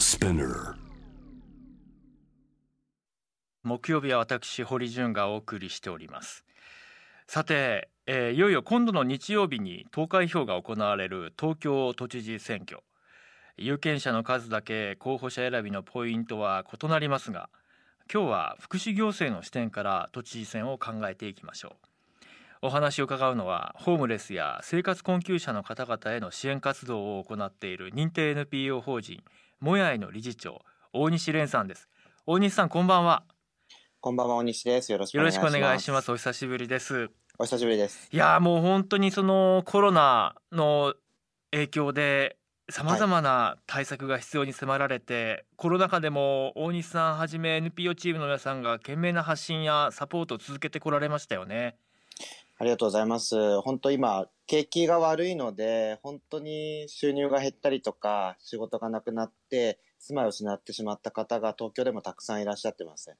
Spinner 木曜日は私堀潤がお送りしております。さて、えーいよいよ今度の日曜日に投開票が行われる東京都知事選挙。有権者の数だけ候補者選びのポイントは異なりますが今日は福祉行政の視点から都知事選を考えていきましょう。お話を伺うのはホームレスや生活困窮者の方々への支援活動を行っている認定 NPO 法人もやいの理事長大西蓮さんです大西さんこんばんはこんばんは、大西です。よろしくお願いします。しくお願いしますお久しぶりですお久しぶりです。いやーもう本当にそのコロナの影響でさまざまな対策が必要に迫られて、コロナ禍でも大西さんはじめ NPO チームの皆さんが懸命な発信やサポートを続けてこられましたよね。ありがとうございます。本当今、景気が悪いので、本当に収入が減ったりとか、仕事がなくなって、住まいを失ってしまった方が東京でもたくさんいらっしゃってます。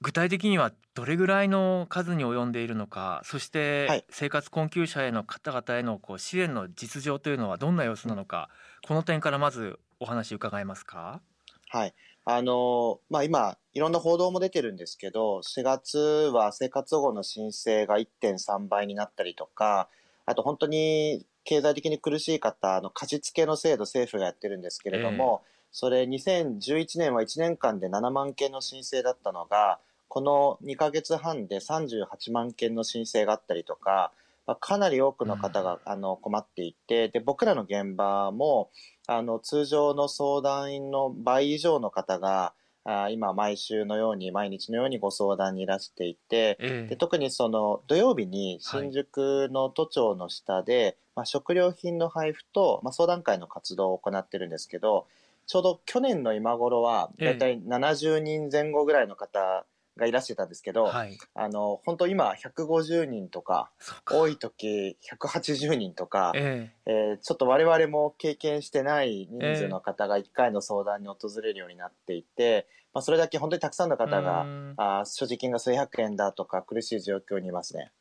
具体的にはどれぐらいの数に及んでいるのかそしはてい生活困窮者への方々へのこう支援の実情というのはどんな様子なのかこの点からまずお話伺えますか？はい。あのまあ今、いろんな報道も出てるんですけど、4月は生活保護の申請が1.3倍になったりとか、あと本当に経済的に苦しい方、あの貸付の制度政府がやってるんですけれども、それ2011年は1年間で7万件の申請だったのが、この2ヶ月半で38万件の申請があったりとか、まあ、かなり多くの方が、あの困っていて、で、僕らの現場も、あの、通常の相談員の倍以上の方が、あ今、毎週のように、毎日のようにご相談にいらしていて、えで特にその土曜日にはい。新宿の都庁の下で、まあ、食料品の配布と、まあ、相談会の活動を行ってるんですけど、ちょうど去年の今頃は、ええ。だいたい70人前後ぐらいの方がいらしてたんですけど、はい。あの、本当今150人とか、多い時180人とか、ええ。ーちょっと我々も経験してない人数の方が1回の相談に訪れるようになっていて、まあ、それだけ本当にたくさんのえ方が、うん。あー所持金が数百円だとか苦しい状況にいますね。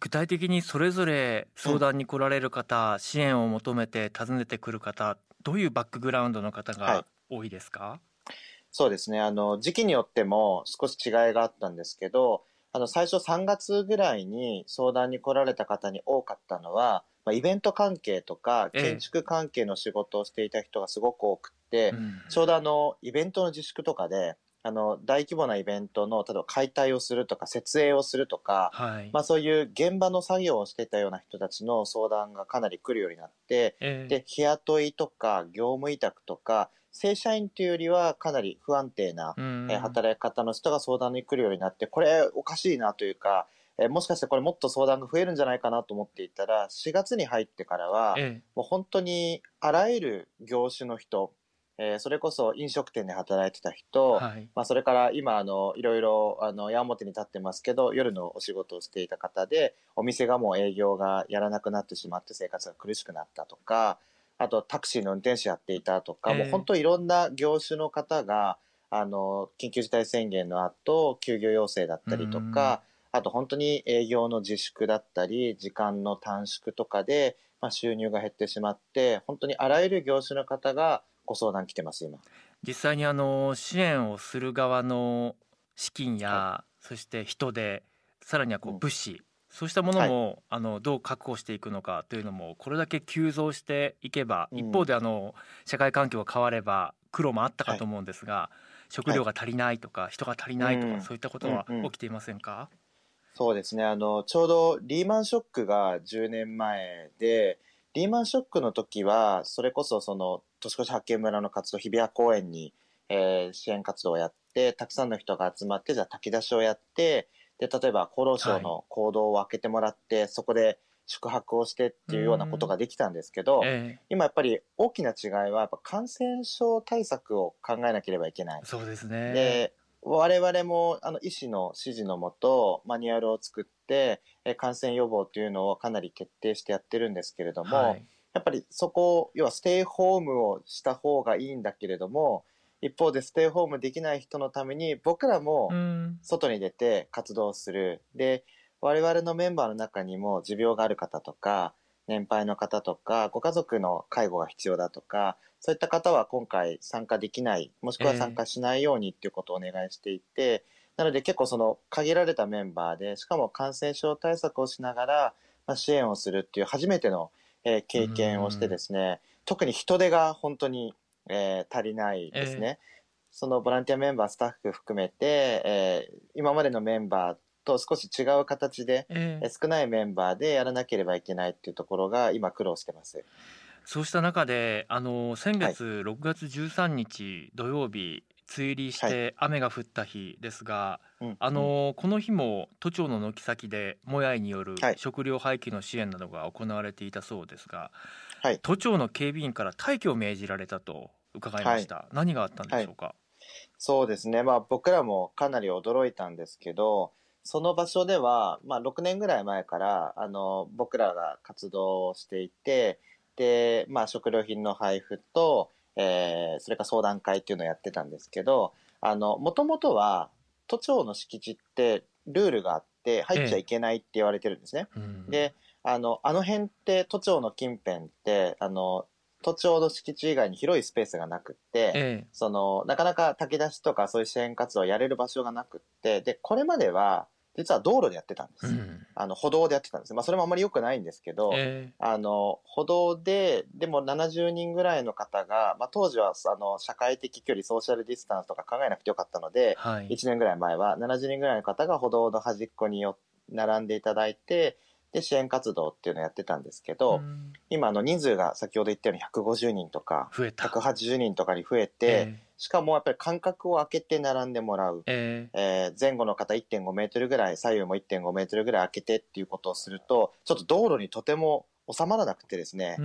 具体的にそれぞれ相談に来られる方、支援を求めて訪ねてくる方どういうバックグラウンドの方がはい。多いですか、そうですね。あの、時期によっても少し違いがあったんですけど、あの、最初3月ぐらいに相談に来られた方に多かったのは、まあ、イベント関係とかええ。建築関係の仕事をしていた人がすごく多くって、うん。ちょうどあの、イベントの自粛とかで、あの、大規模なイベントの、例えば解体をするとか、設営をするとか、はい、まあそういう現場の作業をしていたような人たちの相談がかなり来るようになって、ええ。で、日雇いとか業務委託とか、正社員というよりはかなり不安定な、うんえー働き方の人が相談に来るようになって、これおかしいなというか、えーもしかしてこれもっと相談が増えるんじゃないかなと思っていたら、4月に入ってからは、えもう本当にあらゆる業種の人、えーそれこそ飲食店で働いてた人、えはい。まあ、それから今あのいろいろあの矢面に立ってますけど夜のお仕事をしていた方でお店がもう営業がやらなくなってしまって生活が苦しくなったとかあとタクシーの運転手やっていたとか、ええ。もう本当いろんな業種の方があの緊急事態宣言の後休業要請だったりとか、あと本当に営業の自粛だったり時間の短縮とかで、まあ、収入が減ってしまって本当にあらゆる業種の方がご相談来てます今。実際にあの支援をする側の資金や、そして人手さらにはこううん。物資、そうしたものも、あのどう確保していくのかというのもこれだけ急増していけば、うん。一方であの社会環境が変われば苦労もあったかと思うんですが、食料が足りないとか人が足りないとか、うん。そういったことはうんうん。起きていませんか、そうですね。あの、ちょうどリーマンショックが10年前で、リーマンショックの時は、それこそその、年越し発見村の活動、日比谷公園に、えー支援活動をやって、たくさんの人が集まって、じゃあ炊き出しをやって、で、例えば厚労省の行動を開けてもらって、そこで宿泊をしてっていうようなことができたんですけど、え今やっぱり大きな違いは、やっぱ感染症対策を考えなければいけないえ。そうですね。で我々もあの医師の指示のもとマニュアルを作ってえー感染予防というのをかなり徹底してやってるんですけれども、はいやっぱりそこ要はステイホームをした方がいいんだけれども一方でステイホームできない人のために僕らもうん。外に出て活動する。で我々のメンバーの中にも持病がある方とか年配の方とか、ご家族の介護が必要だとか、そういった方は今回参加できない、もしくは参加しないようにっていうことをお願いしていて、なので結構その限られたメンバーで、しかも感染症対策をしながら、まあ、支援をするっていう初めての、えー経験をしてですね、特に人手が本当に、えー足りないですね。そのボランティアメンバー、スタッフ含めて、えー今までのメンバーと少し違う形で、ええ。えー少ないメンバーでやらなければいけないっていうところが今苦労してます。そうした中であの先月6月13日土曜日梅雨入りしはて雨が降った日ですが、うん。あのこの日も都庁の軒先でもやいによるはい。食料廃棄の支援などが行われていたそうですが、はい。都庁の警備員から退去を命じられたと伺いました、何があったんでしょうか、そうですね、まあ、僕らもかなり驚いたんですけど、その場所では、まあ、6年ぐらい前からあの僕らが活動をしていて、でまあ、食料品の配布と、えーそれから相談会っていうのをやってたんですけど、もともとは都庁の敷地ってルールがあって、入っちゃいけないって言われてるんですね。うん。であのあの辺って都庁の近辺ってあの都庁の敷地以外に広いスペースがなくって、えそのなかなか炊き出しとかそういう支援活動をやれる場所がなくってでこれまでは実は道路でやってたんです、えうん。あの歩道でやってたんです、まあ、それもあまり良くないんですけど、えあの歩道ででも70人ぐらいの方が、まあ、当時はあの社会的距離ソーシャルディスタンスとか考えなくてよかったのでえ、はい。1年ぐらい前は70人ぐらいの方が歩道の端っこによ並んでいただいてで支援活動っていうのをやってたんですけど、うん。今あの人数が先ほど言ったように150人とか増えた。180人とかに増えて、えしかもやっぱり間隔を空けて並んでもらう、ええ。えー前後の方1.5メートルぐらい左右も1.5メートルぐらい空けてっていうことをするとちょっと道路にとても収まらなくてですね。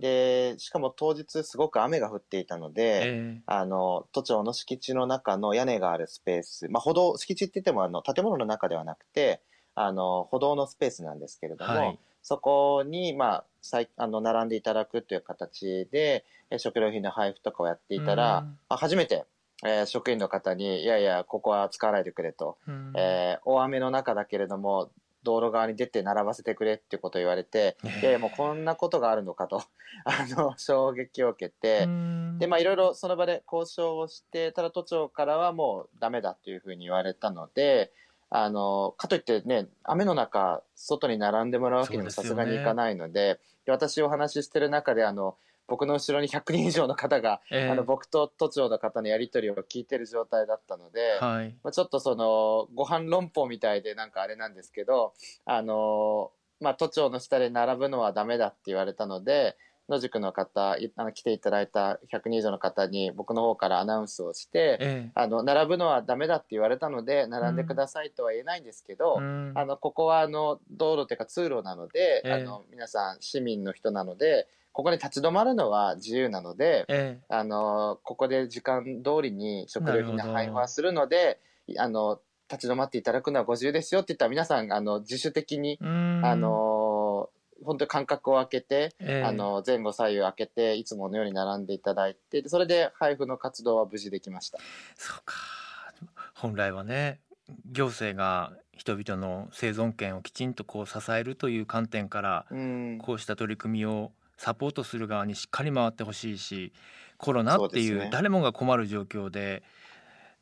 でしかも当日すごく雨が降っていたので、ええ。あの都庁の敷地の中の屋根があるスペース、まあ、歩道敷地って言ってもあの建物の中ではなくてあの歩道のスペースなんですけれども、はい。そこに、まあ、あの並んでいただくという形でえ食料品の配布とかをやっていたら、うん。まあ初めて、えー職員の方に「いやいやここは使わないでくれ」と、うん。えー大雨の中だけれども道路側に出て並ばせてくれっていうことを言われて、ええいやいやもうこんなことがあるのかと あの衝撃を受けて。うん。でまあいろいろその場で交渉をしてただ都庁からはもうダメだというふうに言われたのであのかといってね雨の中外に並んでもらうわけにもさすがにいかないのでで私お話ししてる中であの僕の後ろに100人以上の方が、ええ。あの僕と都庁の方のやり取りを聞いてる状態だったので、はい。まあ、ちょっとそのご飯論法みたいでなんかあれなんですけどあの、まあ、都庁の下で並ぶのはダメだって言われたので野宿の方いあの来ていただいた100人以上の方に僕の方からアナウンスをして、えあの並ぶのはダメだって言われたので並んでくださいとは言えないんですけど、えうん。あのここはあの道路というか通路なので、ええ。あの皆さん市民の人なのでここに立ち止まるのは自由なので、ええ。あのここで時間通りに食料品の配布はするのであの立ち止まっていただくのはご自由ですよって言ったら皆さんあの自主的に、うん。あの本当に間隔を空けて、ええ。あの前後左右空けていつものように並んでいただいてでそれで配布の活動は無事できました。そうか。本来はね行政が人々の生存権をきちんとこう支えるという観点からうん。こうした取り組みをサポートする側にしっかり回ってほしいしコロナっていう誰もが困る状況で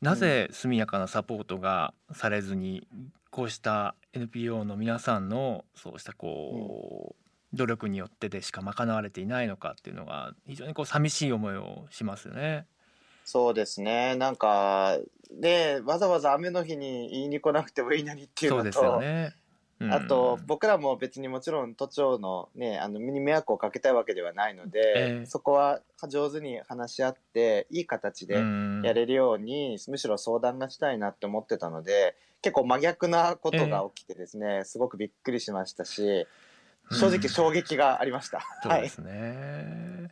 なぜ速やかなサポートがされずにこうした NPO の皆さんのそうしたこう努力によってでしか賄われていないのかっていうのが非常にこう寂しい思いをしますよね。そうですねなんかでわざわざ雨の日に言いに来なくてもいいのにっていうのとそうですよね。うん。あと僕らも別にもちろん都庁のねあの身に迷惑をかけたいわけではないので、ええ。そこは上手に話し合っていい形でうん。やれるように、むしろ相談がしたいなって思ってたので結構真逆なことが起きてですね、すごくびっくりしましたし正うん。直衝撃がありました。はいそうですね。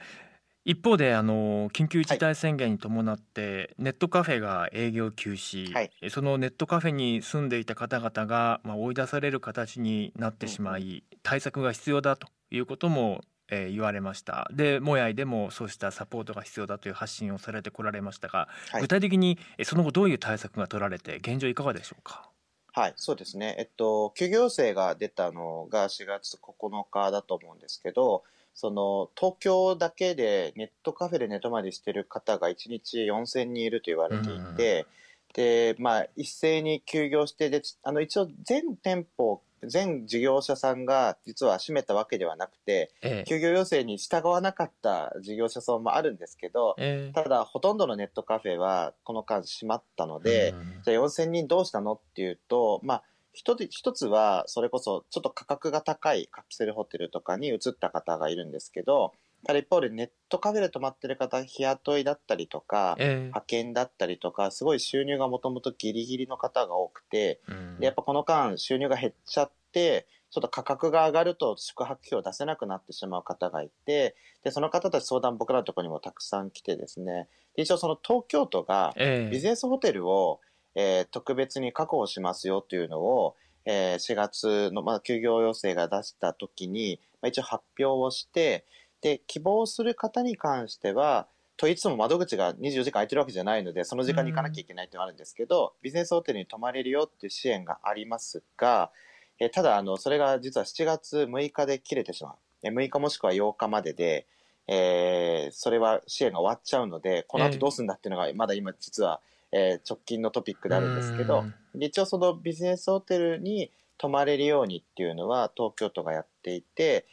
一方であの緊急事態宣言に伴ってネットカフェが営業休止、はい。そのネットカフェに住んでいた方々が、まあ、追い出される形になってしまい、対策が必要だということも、えー言われました。でもやいでもそうしたサポートが必要だという発信をされてこられましたが、はい。具体的にえその後どういう対策が取られて現状いかがでしょうか？はい、そうですね。えっと、休業要請が出たのが4月9日だと思うんですけど、その、東京だけでネットカフェで寝泊まりしてる方が1日4000人いると言われていて、で、まあ、一斉に休業して、で、あの、一応全店舗、全事業者さんが実は閉めたわけではなくて、ええ。休業要請に従わなかった事業者さんもあるんですけど、ええ。ただ、ほとんどのネットカフェはこの間閉まったので、うんじゃあ4000人どうしたの？っていうと、まあ、一つ一つは、それこそちょっと価格が高いカプセルホテルとかに移った方がいるんですけど、ただ一方でネットカフェで泊まってる方、日雇いだったりとか、ええ。派遣だったりとか、すごい収入がもともとギリギリの方が多くて、うん。でやっぱこの間収入が減っちゃって、ちょっと価格が上がると宿泊費を出せなくなってしまう方がいて、で、その方たち相談僕らのところにもたくさん来てですね、で一応その東京都がええ。ビジネスホテルを、えー特別に確保しますよというのを、えー4月の、まあ、休業要請が出した時に、まあ、一応発表をして、で、希望する方に関しては、といつも窓口が24時間空いてるわけじゃないので、その時間に行かなきゃいけないっていうのがあるんですけど、ビジネスホテルに泊まれるよっていう支援がありますが、えーただ、あの、それが実は7月6日で切れてしまう。えー6日もしくは8日までで、えーそれは支援が終わっちゃうので、この後どうするんだっていうのが、まだ今実は、えー直近のトピックであるんですけど、で一応そのビジネスホテルに泊まれるようにっていうのは東京都がやっていて、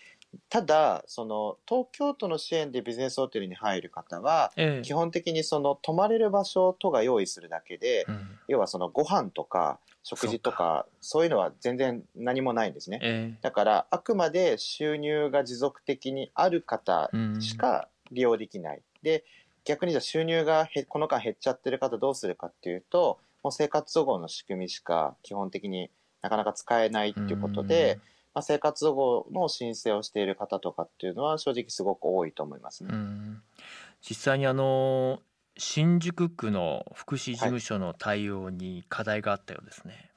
ただ、その東京都の支援でビジネスホテルに入る方は、ええ基本的にその泊まれる場所を都が用意するだけで、うん要はそのご飯とか食事とか、そういうのは全然何もないんですね。えだから、あくまで収入が持続的にある方えうんしか利用できない。で、逆にじゃあ収入がへこの間減っちゃってる方どうするかっていうと、もう生活保護の仕組みしか基本的になかなか使えないっていうことで、まあ、生活保護の申請をしている方とかっていうのは正直すごく多いと思いますね。うん実際にあの新宿区の福祉事務所の対応に課題があったようですね。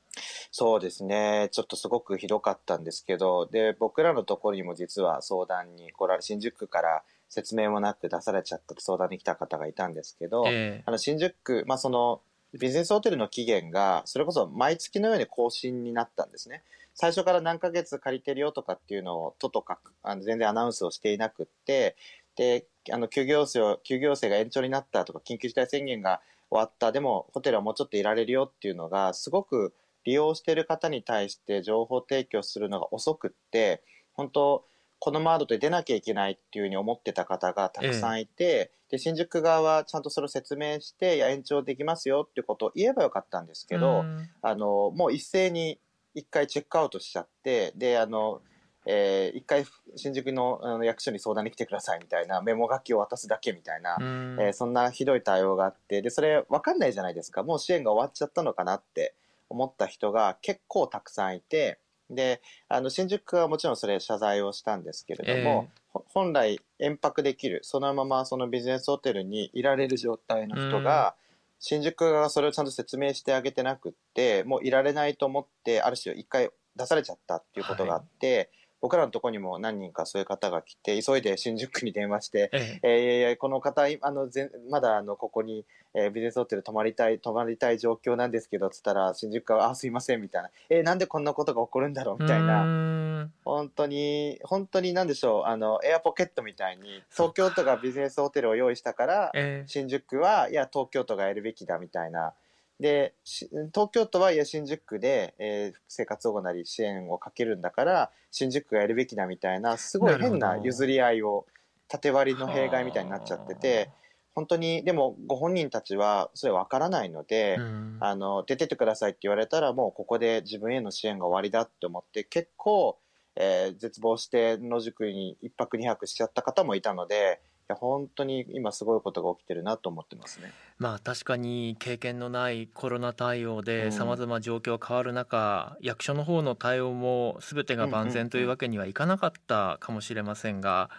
そうですね。ちょっとすごくひどかったんですけど、で、僕らのところにも実は相談に来られ、新宿区から説明もなく出されちゃったと相談に来た方がいたんですけど、えあの、新宿区、まあ、その、ビジネスホテルの期限が、それこそ毎月のように更新になったんですね。最初から何ヶ月借りてるよとかっていうのを、都とか、あの全然アナウンスをしていなくって、で、あの、休業要請を、休業要請が延長になったとか、緊急事態宣言が終わった、でも、ホテルはもうちょっといられるよっていうのが、すごく利用してる方に対して情報提供するのが遅くって、本当このマードで出なきゃいけないっていうふうに思ってた方がたくさんいて、で、新宿側はちゃんとそれを説明して、いや、延長できますよっていうことを言えばよかったんですけど、うん。あの、もう一斉に一回チェックアウトしちゃって、で、あの、えー一回新宿のあの役所に相談に来てくださいみたいなメモ書きを渡すだけみたいな、うん。えーそんなひどい対応があって、で、それ分かんないじゃないですか。もう支援が終わっちゃったのかなって思った人が結構たくさんいて、で、あの、新宿区はもちろんそれ謝罪をしたんですけれども、ほ本来延泊できる、そのままそのビジネスホテルにいられる状態の人が、新宿側がそれをちゃんと説明してあげてなくって、もういられないと思って、ある種一回出されちゃったっていうことがあって、僕らのところにも何人かそういう方が来て、急いで新宿区に電話して、えええーこの方、あの、ぜまだ、あの、ここに、えービジネスホテル泊まりたい、泊まりたい状況なんですけど、つったら、新宿区は、あ、すいません、みたいな。えーなんでこんなことが起こるんだろう、みたいな。な。本当に、本当になんでしょう、あの、エアポケットみたいに、東京都がビジネスホテルを用意したから、ええ新宿区は、いや、東京都がやるべきだ、みたいな。で、し東京都は、いや、新宿区で、えー生活保護なり支援をかけるんだから、新宿区がやるべきだ、みたいな、すごい変な譲り合いを、縦割りの弊害みたいになっちゃってて、本当に、でも、ご本人たちは、それわからないので、うん。あの、出てってくださいって言われたら、もうここで自分への支援が終わりだって思って、結構、えー絶望して野宿に一泊二泊しちゃった方もいたので、いや本当に今すごいことが起きてるなと思ってますね。まあ確かに経験のないコロナ対応うんでさまざま状況が変わる中、役所の方の対応も全てが万全というわけにはいかなかったかもしれませんが、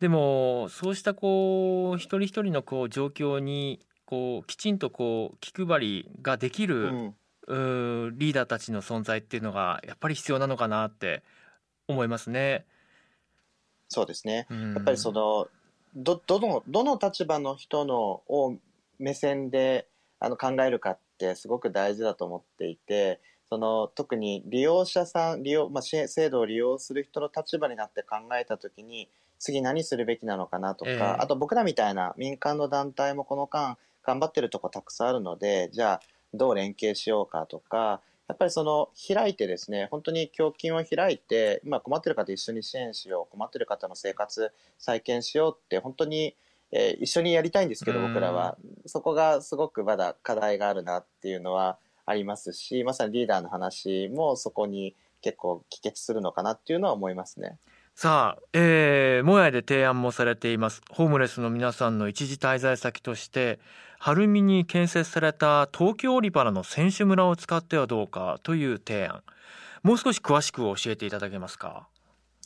でもそうしたこう一人一人のこう状況にこうきちんとこう気配りができうる、ん、うーリーダーたちの存在っていうのがやっぱり必要なのかなって思いますね。そうですね。うんやっぱりその、ど、どの、どの立場の人のを目線であの考えるかってすごく大事だと思っていて、その特に利用者さん利用、まあ、制度を利用する人の立場になって考えた時に次何するべきなのかなとか、ええあと僕らみたいな民間の団体もこの間頑張ってるとこたくさんあるのでじゃあどう連携しようかとかやっぱりその開いてですね本当に胸筋を開いて今困ってる方一緒に支援しよう困ってる方の生活再建しようって本当に、えー一緒にやりたいんですけどうん。僕らは。そこがすごくまだ課題があるなっていうのはありますしまさにリーダーの話もそこに結構帰結するのかなっていうのは思いますね。さあ、えー、もやいで提案もされています。ホームレスの皆さんの一時滞在先として晴海に建設された東京オリパラの選手村を使ってはどうかという提案。もう少し詳しく教えていただけますか？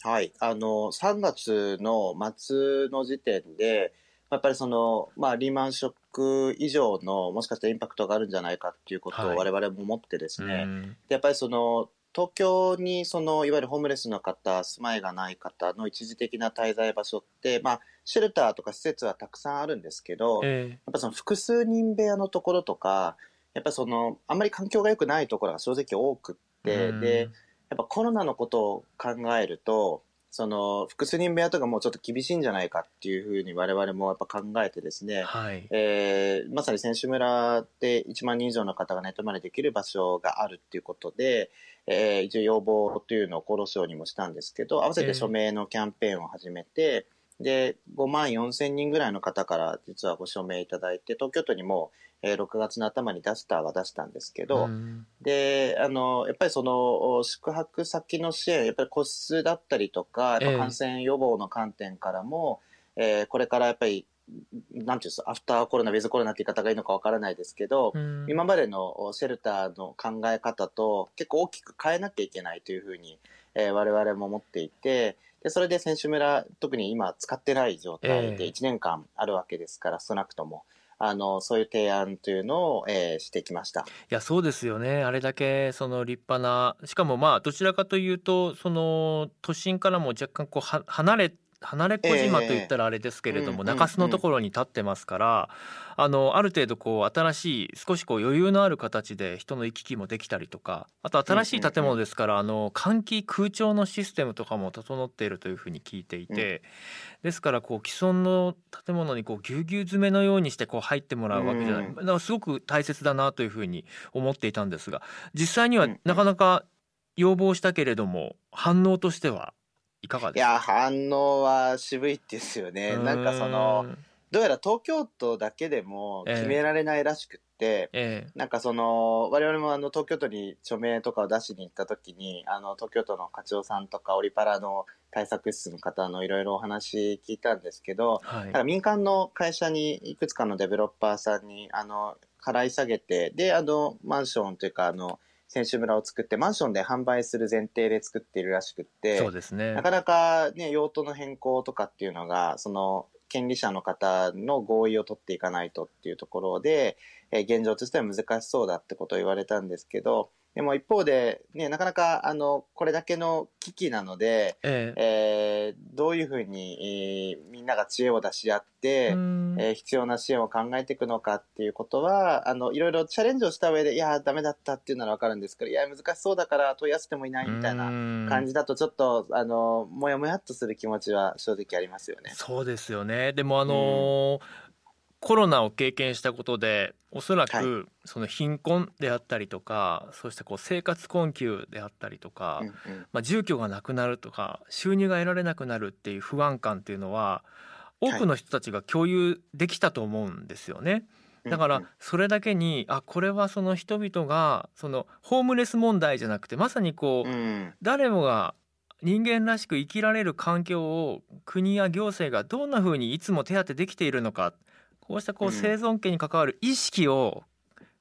はい、あの3月の末の時点で、やっぱりその、まあ、リーマンショック以上の、もしかしたらインパクトがあるんじゃないかっていうことはい。を我々も思ってですね、うん。でやっぱりその東京にそのいわゆるホームレスの方、住まいがない方の一時的な滞在場所って、まあ、シェルターとか施設はたくさんあるんですけど、やっえぱその複数人部屋のところとか、やっぱそのあんまり環境が良くないところが正直多くって、うん。でやっぱコロナのことを考えると、その複数人部屋とかもうちょっと厳しいんじゃないかっていうふうに我々もやっぱ考えてですね、はい。えーまさに選手村で1万人以上の方が寝泊まりできる場所があるっていうことで、えー一応要望というのを厚労省にもしたんですけど、合わせて署名のキャンペーンを始めて、で、5万4千人ぐらいの方から実はご署名いただいて、東京都にも、えー6月の頭に出したは出したんですけど、うん。で、あの、やっぱりその、お宿泊先の支援、やっぱり個室だったりとか、感染予防の観点からも、えーこれからやっぱり、なんていうんですか、アフターコロナ、ウィズコロナって言い方がいいのかわからないですけど、うん。今までのおシェルターの考え方と結構大きく変えなきゃいけないというふうに、えー我々も思っていて、で、それで選手村、特に今使ってない状態ええ。で1年間あるわけですから、少なくとも。あの、そういう提案というのを、えーしてきました。いやそうですよねあれだけその立派なしかもまあどちらかというとその都心からも若干こうは離れ離れ小島と言ったらあれですけれども、ええ中洲のところに立ってますから、あのある程度こう新しい少しこう余裕のある形で人の行き来もできたりとかあと新しい建物ですから、あの換気空調のシステムとかも整っているというふうに聞いていて、ですからこう既存の建物にこうぎゅうぎゅう詰めのようにしてこう入ってもらうわけじゃない、うんだからすごく大切だなというふうに思っていたんですが実際にはなかなか要望したけれども反応としてはいかがですか？いや、反応は渋いですよね。なんかその、どうやら東京都だけでも決められないらしくって、えなんかその、我々もあの東京都に署名とかを出しに行った時に、あの東京都の課長さんとかオリパラの対策室の方のいろいろお話聞いたんですけど、えはい。か民間の会社にいくつかのデベロッパーさんにあの払い下げてであのマンションというかあの選手村を作ってマンションで販売する前提で作っているらしくってそうですね。なかなかね用途の変更とかっていうのがその権利者の方の合意を取っていかないとっていうところで、えー現状としては難しそうだってことを言われたんですけどでも一方で、ね、なかなかあのこれだけの危機なので、ええ。えーどういうふうに、えーみんなが知恵を出し合って、うん。えー必要な支援を考えていくのかっていうことはあのいろいろチャレンジをした上でいやダメだったっていうなら分かるんですけどいや難しそうだから問い合わせてもいないみたいなうん。感じだとちょっとあのもやもやっとする気持ちは正直ありますよね。そうですよね。でもあのーコロナを経験したことでおそらはくその貧困であったりとか、そうしたこう生活困窮であったりとか、うんうん。まあ、住居がなくなるとか収入が得られなくなるっていう不安感っていうのは多くの人たちが共有できたと思うんですよね。だからそれだけにあこれはその人々がそのホームレス問題じゃなくてまさにこう、誰もが人間らしく生きられる環境を国や行政がどんなふうにいつも手当てできているのかこうしたこううん。生存権に関わる意識を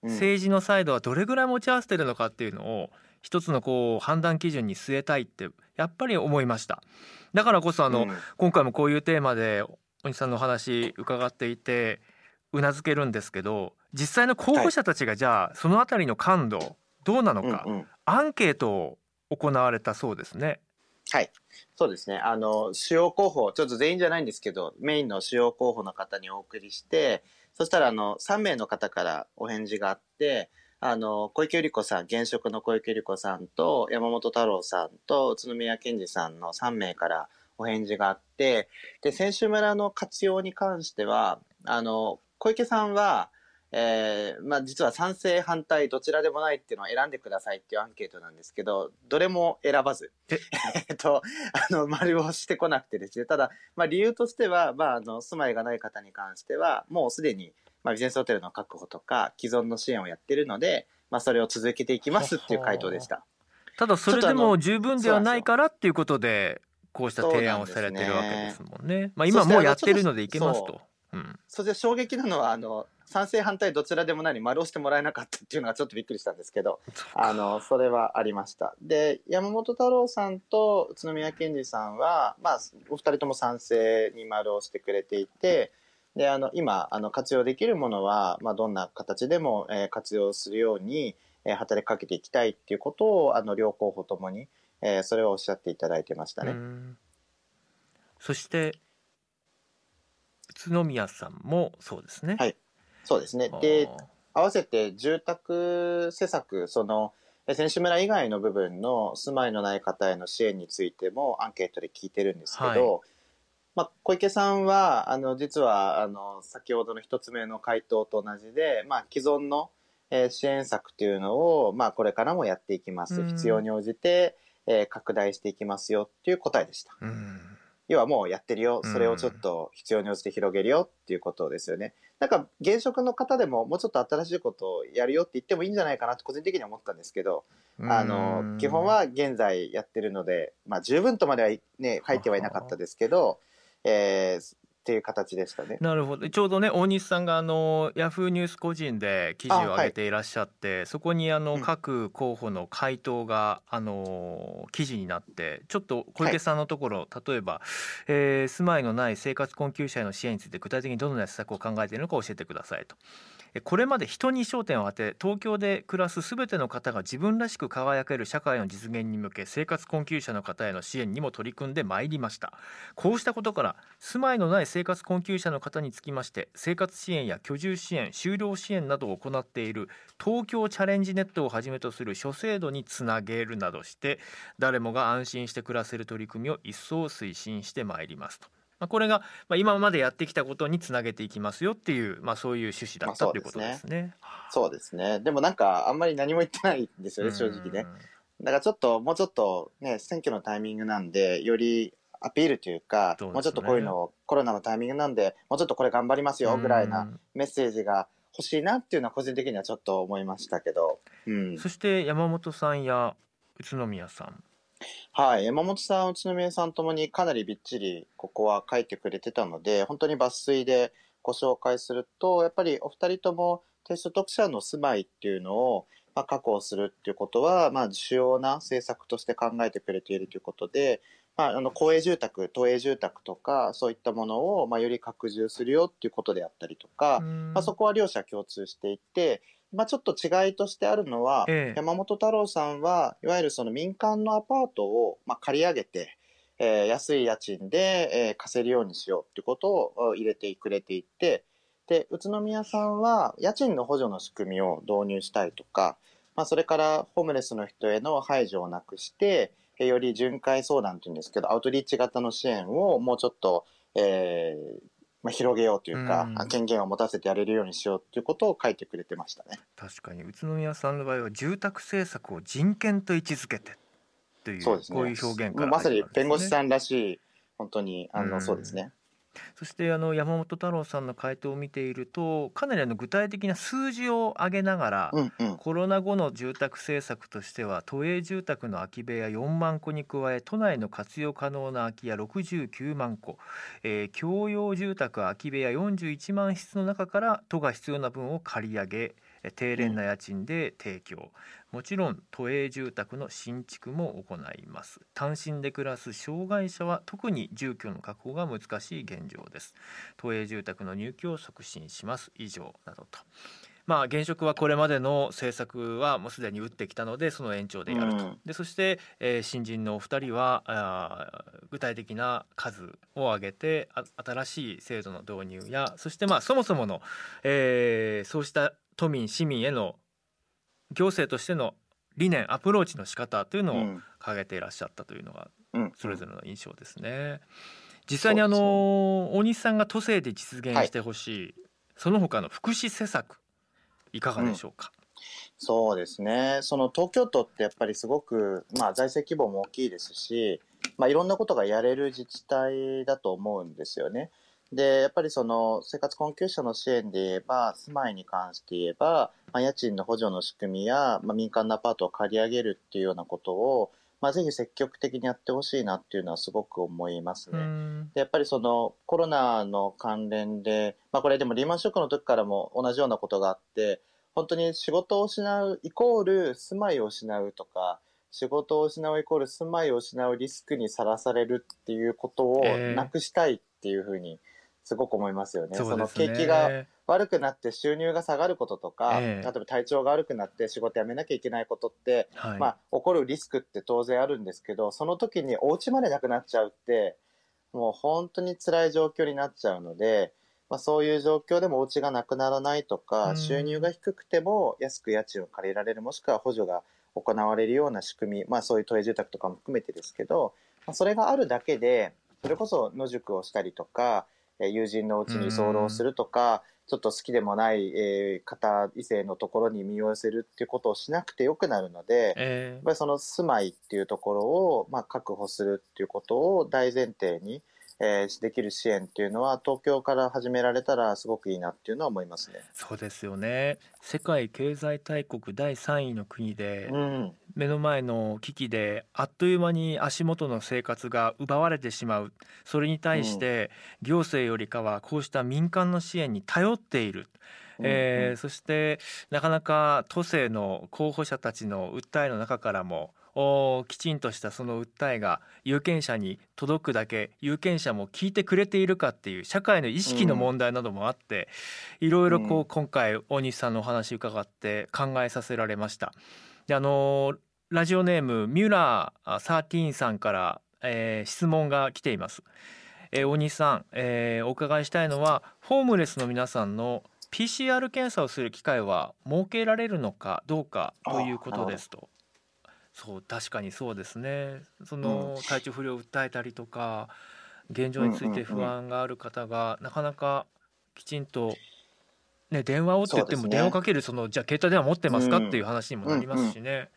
うん。政治のサイドはどれぐらい持ち合わせてるのかっていうのを一つのこう判断基準に据えたいってやっぱり思いました。だからこそあの、うん。今回もこういうテーマでおじさんのお話伺っていてうなずけるんですけど実際の候補者たちがじゃあそのあたりの感度どうなのか、アンケートを行われたそうですね。はい。そうですね。あの、主要候補、ちょっと全員じゃないんですけど、メインの主要候補の方にお送りして、そしたら、あの、3名の方からお返事があって、あの、小池百合子さん、現職の小池百合子さんと、山本太郎さんと、宇都宮健児さんの3名からお返事があって、で、選手村の活用に関しては、あの、小池さんは、えー、まあ実は賛成反対どちらでもないっていうのを選んでくださいっていうアンケートなんですけど、どれも選ばず、え？っと、あの、丸をしてこなくてですね、ただ、まあ理由としては、まああの、住まいがない方に関しては、もうすでに、まあビジネスホテルの確保とか、既存の支援をやってるので、まあそれを続けていきますっていう回答でした。ただそれでも十分ではないからっていうことで、こうした提案をされてるわけですもんね。んねまあ今もうやってるのでいけますと。うん、それで衝撃なのはあの賛成反対どちらでもないに丸押してもらえなかったっていうのがちょっとびっくりしたんですけどあのそれはありましたで山本太郎さんと宇都宮健児さんは、まあ、お二人とも賛成に丸を押してくれていてであの今あの活用できるものは、まあ、どんな形でも、えー、活用するように、えー、働きかけていきたいっていうことをあの両候補ともに、えー、それをおっしゃっていただいてましたね。そして宇都宮さんもそうですね。はい、そうですね。で、合わせて住宅施策、その、選手村以外の部分の住まいのない方への支援についてもアンケートで聞いてるんですけど、はい、まあ、小池さんは、あの、実は、あの、先ほどの一つ目の回答と同じで、まあ、既存の、えー、支援策っていうのを、まあ、これからもやっていきます。必要に応じて、えー、拡大していきますよっていう答えでした。要はもうやってるよ。それをちょっと必要に応じて広げるよっていうことですよね。なんか現職の方でももうちょっと新しいことをやるよって言ってもいいんじゃないかなって個人的には思ったんですけど、あの、基本は現在やってるので、まあ十分とまではね、書いてはいなかったですけど、えー、っていう形でしたね。なるほど。ちょうどね大西さんがあのヤフーニュース個人で記事を上げていらっしゃって、はい、そこにあの、各候補の回答があの記事になってちょっと小池さんのところ、はい、例えば、えー、住まいのない生活困窮者への支援について具体的にどのような施策を考えているのか教えてくださいと。これまで人に焦点を当て東京で暮らすすべての方が自分らしく輝ける社会の実現に向け生活困窮者の方への支援にも取り組んでまいりましたこうしたことから住まいのない生活困窮者の方につきまして生活支援や居住支援就労支援などを行っている東京チャレンジネットをはじめとする諸制度につなげるなどして誰もが安心して暮らせる取り組みを一層推進してまいりますと。まあ、これが、まあ、今までやってきたことにつなげていきますよっていう、まあ、そういう趣旨だったということですね。そうですね。でもなんかあんまり何も言ってないんですよね、正直ね。だからちょっともうちょっとね選挙のタイミングなんでよりアピールというか、ね、もうちょっとこういうのをコロナのタイミングなんでもうちょっとこれ頑張りますよぐらいなメッセージが欲しいなっていうのは個人的にはちょっと思いましたけど、うん、そして山本さんや宇都宮さんはい、山本さん、宇都宮さんともにかなりびっちりここは書いてくれてたので、本当に抜粋でご紹介すると、やっぱりお二人とも低所得者の住まいっていうのを、まあ、確保するっていうことは、まあ、主要な政策として考えてくれているということで、まあ、あの公営住宅、都営住宅とか、そういったものを、まあ、より拡充するよっていうことであったりとか、まあ、そこは両者共通していて、まあ、ちょっと違いとしてあるのは、ええ、山本太郎さんはいわゆるその民間のアパートを、まあ、借り上げて、えー、安い家賃で、えー、貸せるようにしようっていうことを入れてくれていてで宇都宮さんは家賃の補助の仕組みを導入したいとか、まあ、それからホームレスの人への排除をなくしてより巡回相談というんですけどアウトリーチ型の支援をもうちょっと、えー、まあ、広げようというか、うん、権限を持たせてやれるようにしようということを書いてくれてましたね。確かに。宇都宮さんの場合は住宅政策を人権と位置づけてというそうです、ね、こういう表現から、ね、まさに弁護士さんらしい本当にあの、うん、そうですねそしてあの山本太郎さんの回答を見ているとかなりあの具体的な数字を挙げながら、うんうん、コロナ後の住宅政策としては都営住宅の空き部屋4万戸に加え都内の活用可能な空き家69万戸、えー、共用住宅空き部屋41万室の中から都が必要な分を借り上げ低廉な家賃で提供、もちろん都営住宅の新築も行います。単身で暮らす障害者は特に住居の確保が難しい現状です。都営住宅の入居を促進します。以上などと。まあ、現職はこれまでの政策はもうすでに打ってきたのでその延長でやると、うん、でそして、えー、新人のお二人はあ具体的な数を挙げて新しい制度の導入やそしてまあそもそもの、えー、そうした都民市民への行政としての理念アプローチの仕方というのを掲げていらっしゃったというのがそれぞれの印象ですね。実際にあの大西さんが都政で実現してほしい、はい、その他の福祉施策いかがでしょうか、うん、そうですね。その東京都ってやっぱりすごく、まあ、財政規模も大きいですし、まあ、いろんなことがやれる自治体だと思うんですよね。で、やっぱりその生活困窮者の支援で言えば、住まいに関して言えば、まあ、家賃の補助の仕組みや、まあ、民間のアパートを借り上げるっていうようなことを、まあ、ぜひ積極的にやってほしいなっていうのはすごく思いますね。でやっぱりそのコロナの関連で、まあ、これでもリーマンショックの時からも同じようなことがあって、本当に仕事を失うイコール住まいを失うとか、仕事を失うイコール住まいを失うリスクにさらされるっていうことをなくしたいっていうふうに、えーすごく思いますよね。そ、ね、の景気が悪くなって収入が下がることとか、えー、例えば体調が悪くなって仕事辞めなきゃいけないことって、はい、まあ起こるリスクって当然あるんですけど、その時にお家までなくなっちゃうって、もう本当に辛い状況になっちゃうので、まあ、そういう状況でもお家がなくならないとか、うん、収入が低くても安く家賃を借りられる、もしくは補助が行われるような仕組み、まあそういう都営住宅とかも含めてですけど、まあ、それがあるだけで、それこそ野宿をしたりとか、友人のうちに居候するとか、ちょっと好きでもない、えー、方異性のところに身を寄せるっていうことをしなくてよくなるので、えー、やっぱりその住まいっていうところを、まあ、確保するっていうことを大前提に、えー、できる支援っていうのは東京から始められたらすごくいいなっていうのは思いますね。そうですよね。世界経済大国第3位の国で、うん、目の前の危機であっという間に足元の生活が奪われてしまう。それに対して行政よりかはこうした民間の支援に頼っている。えー、そしてなかなか都政の候補者たちの訴えの中からもきちんとしたその訴えが有権者に届くだけ有権者も聞いてくれているかっていう社会の意識の問題などもあって、いろいろこう今回大西さんのお話伺って考えさせられました。であのラジオネームミュラー13さんから、えー、質問が来ています。えー、大西さん、えー、お伺いしたいのはホームレスの皆さんの PCR 検査をする機会は設けられるのかどうかということですと。そう確かにそうですね。その体調不良を訴えたりとか現状について不安がある方がなかなかきちんとね、電話をって言っても電話かけるそのじゃあ携帯電話持ってますか？っていう話にもなりますしね。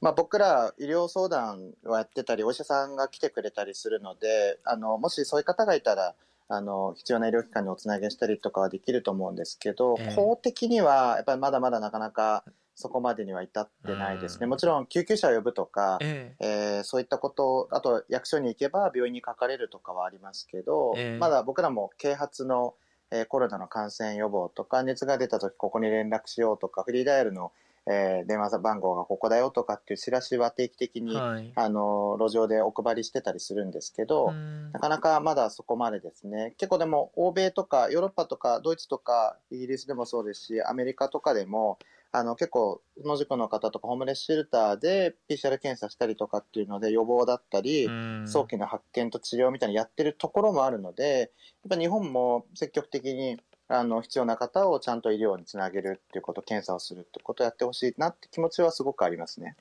まあ、僕ら医療相談をやってたりお医者さんが来てくれたりするのであのもしそういう方がいたらあの必要な医療機関におつなげしたりとかはできると思うんですけど、えー、法的にはやっぱりまだまだなかなかそこまでには至ってないですね。もちろん救急車を呼ぶとか、えー、えー、そういったこと、あと役所に行けば病院にかかれるとかはありますけど、えー、まだ僕らも啓発の、えー、コロナの感染予防とか、熱が出た時ここに連絡しようとか、フリーダイヤルの、えー、電話番号がここだよとかっていうチラシは定期的に、はい、あの路上でお配りしてたりするんですけど、なかなかまだそこまでですね。結構でも欧米とかヨーロッパとかドイツとかイギリスでもそうですし、アメリカとかでもあの結構野宿の方とかホームレスシェルターで PCR 検査したりとかっていうので予防だったり早期の発見と治療みたいにやってるところもあるのでやっぱ日本も積極的にあの必要な方をちゃんと医療につなげるっていうこと検査をするってことをやってほしいなって気持ちはすごくありますね。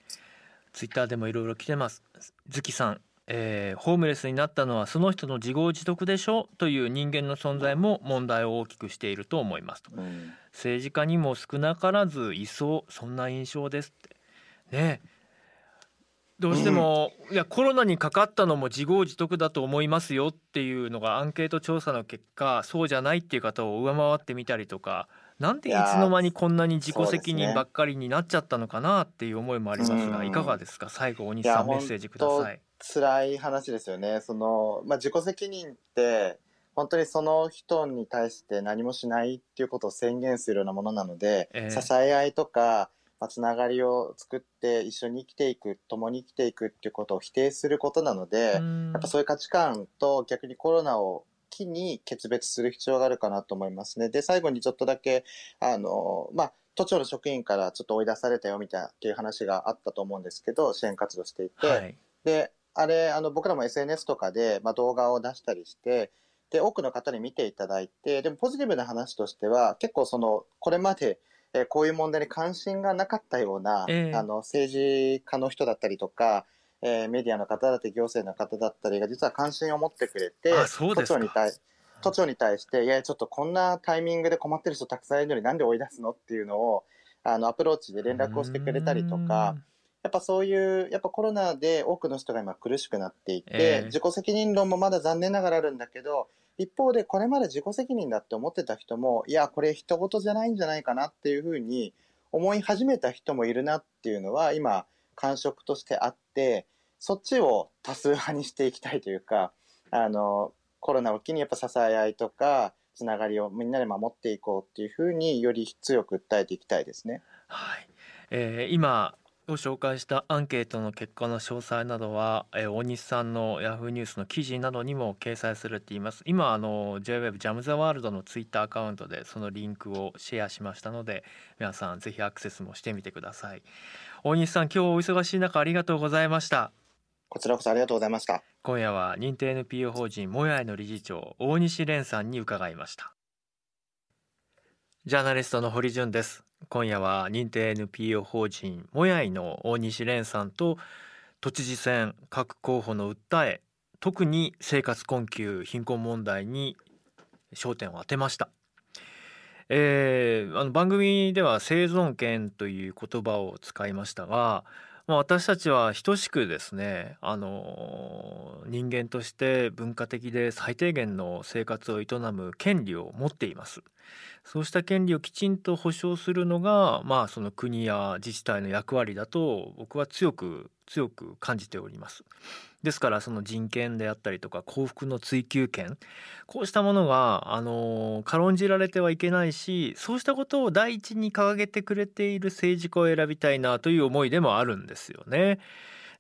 ツイッターでもいろいろ来てます。月さんえー、ホームレスになったのはその人の自業自得でしょ？という人間の存在も問題を大きくしていると思いますと、うん、政治家にも少なからずいそうそんな印象ですって。ね。どうしても、うん、いやコロナにかかったのも自業自得だと思いますよっていうのがアンケート調査の結果そうじゃないっていう方を上回ってみたりとかなんでいつの間にこんなに自己責任ばっかりになっちゃったのかなっていう思いもありますが、いかがですか？最後大西さんメッセージください。辛い話ですよね。その、まあ、自己責任って、本当にその人に対して何もしないっていうことを宣言するようなものなので、えー、支え合いとか、まあ、つながりを作って一緒に生きていく、共に生きていくっていうことを否定することなので、やっぱそういう価値観と逆にコロナを機に決別する必要があるかなと思いますね。で、最後にちょっとだけ、あの、まあ、都庁の職員からちょっと追い出されたよみたいなっていう話があったと思うんですけど、支援活動していて、はい、で、あれ、あの、僕らも SNS とかで、まあ、動画を出したりして、で、多くの方に見ていただいて、でもポジティブな話としては、結構その、これまで、えーこういう問題に関心がなかったような、ええ。あの政治家の人だったりとか、えーメディアの方だったり行政の方だったりが実は関心を持ってくれて都庁に対都庁に対していやちょっとこんなタイミングで困ってる人たくさんいるのになんで追い出すのっていうのをあのアプローチで連絡をしてくれたりとか。やっぱそういう、やっぱコロナで多くの人が今苦しくなっていて、ええ。自己責任論もまだ残念ながらあるんだけど、一方でこれまで自己責任だって思ってた人も、いや、これ人事じゃないんじゃないかなっていうふうに思い始めた人もいるなっていうのは今、感触としてあって、そっちを多数派にしていきたいというか、あの、コロナを機にやっぱ支え合いとか、つながりをみんなで守っていこうっていうふうにより強く訴えていきたいですね。はい、えー今ご紹介したアンケートの結果の詳細などは、えー大西さんのヤフーニュースの記事などにも掲載されています。今あの JWEB ジャムザワールドのツイッターアカウントでそのリンクをシェアしましたので皆さんぜひアクセスもしてみてください。大西さん今日お忙しい中ありがとうございました。こちらこそありがとうございました。今夜は認定 NPO 法人もやいの理事長大西蓮さんに伺いました。ジャーナリストの堀潤です今夜は認定 NPO 法人もやいの大西蓮さんと都知事選各候補の訴え特に生活困窮貧困問題に焦点を当てました。えーあの番組では生存権という言葉を使いましたがまあ、私たちは等しくですねあの人間として文化的で最低限の生活を営む権利を持っています。そうした権利をきちんと保障するのがまあその国や自治体の役割だと僕は強く強く感じておりますですからその人権であったりとか幸福の追求権こうしたものがあの軽んじられてはいけないしそうしたことを第一に掲げてくれている政治家を選びたいなという思いでもあるんですよね。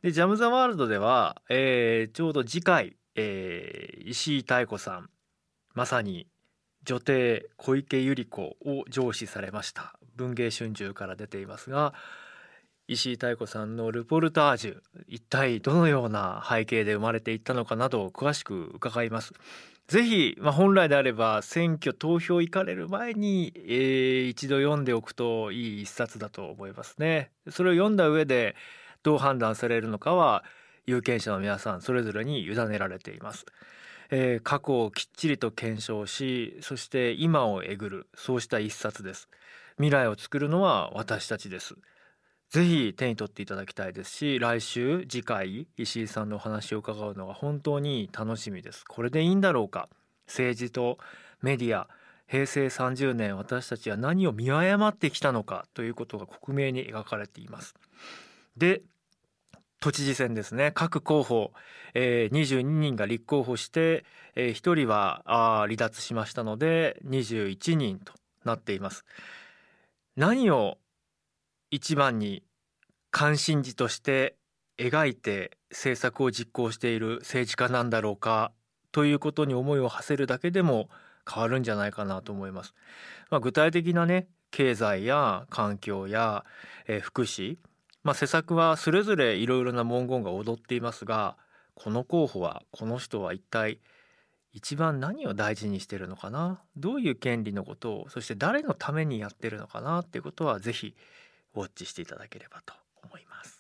でジャム・ザ・ワールドでは、えーちょうど次回、えー石井妙子さんまさに女帝小池百合子を上司されました文藝春秋から出ていますが石井妙子さんのルポルタージュ一体どのような背景で生まれていったのかなどを詳しく伺います。ぜひ、まあ、本来であれば選挙投票行かれる前に、えー一度読んでおくといい一冊だと思いますね。それを読んだ上でどう判断されるのかは有権者の皆さんそれぞれに委ねられています。えー過去をきっちりと検証しそして今をえぐるそうした一冊です。未来を作るのは私たちです。ぜひ手に取っていただきたいですし来週次回石井さんのお話を伺うのが本当に楽しみですこれでいいんだろうか政治とメディア平成30年私たちは何を見誤ってきたのかということが克明に描かれていますで都知事選ですね各候補、えー22人が立候補して、え1人は離脱しましたので21人となっています何を一番に関心事として描いて政策を実行している政治家なんだろうかということに思いを馳せるだけでも変わるんじゃないかなと思います。まあ、具体的なね経済や環境や、えー福祉、まあ、施策はそれぞれいろいろな文言が踊っていますがこの候補はこの人は一体一番何を大事にしてるのかな？どういう権利のことをそして誰のためにやってるのかな？っていうことはぜひウォッチしていただければと思います。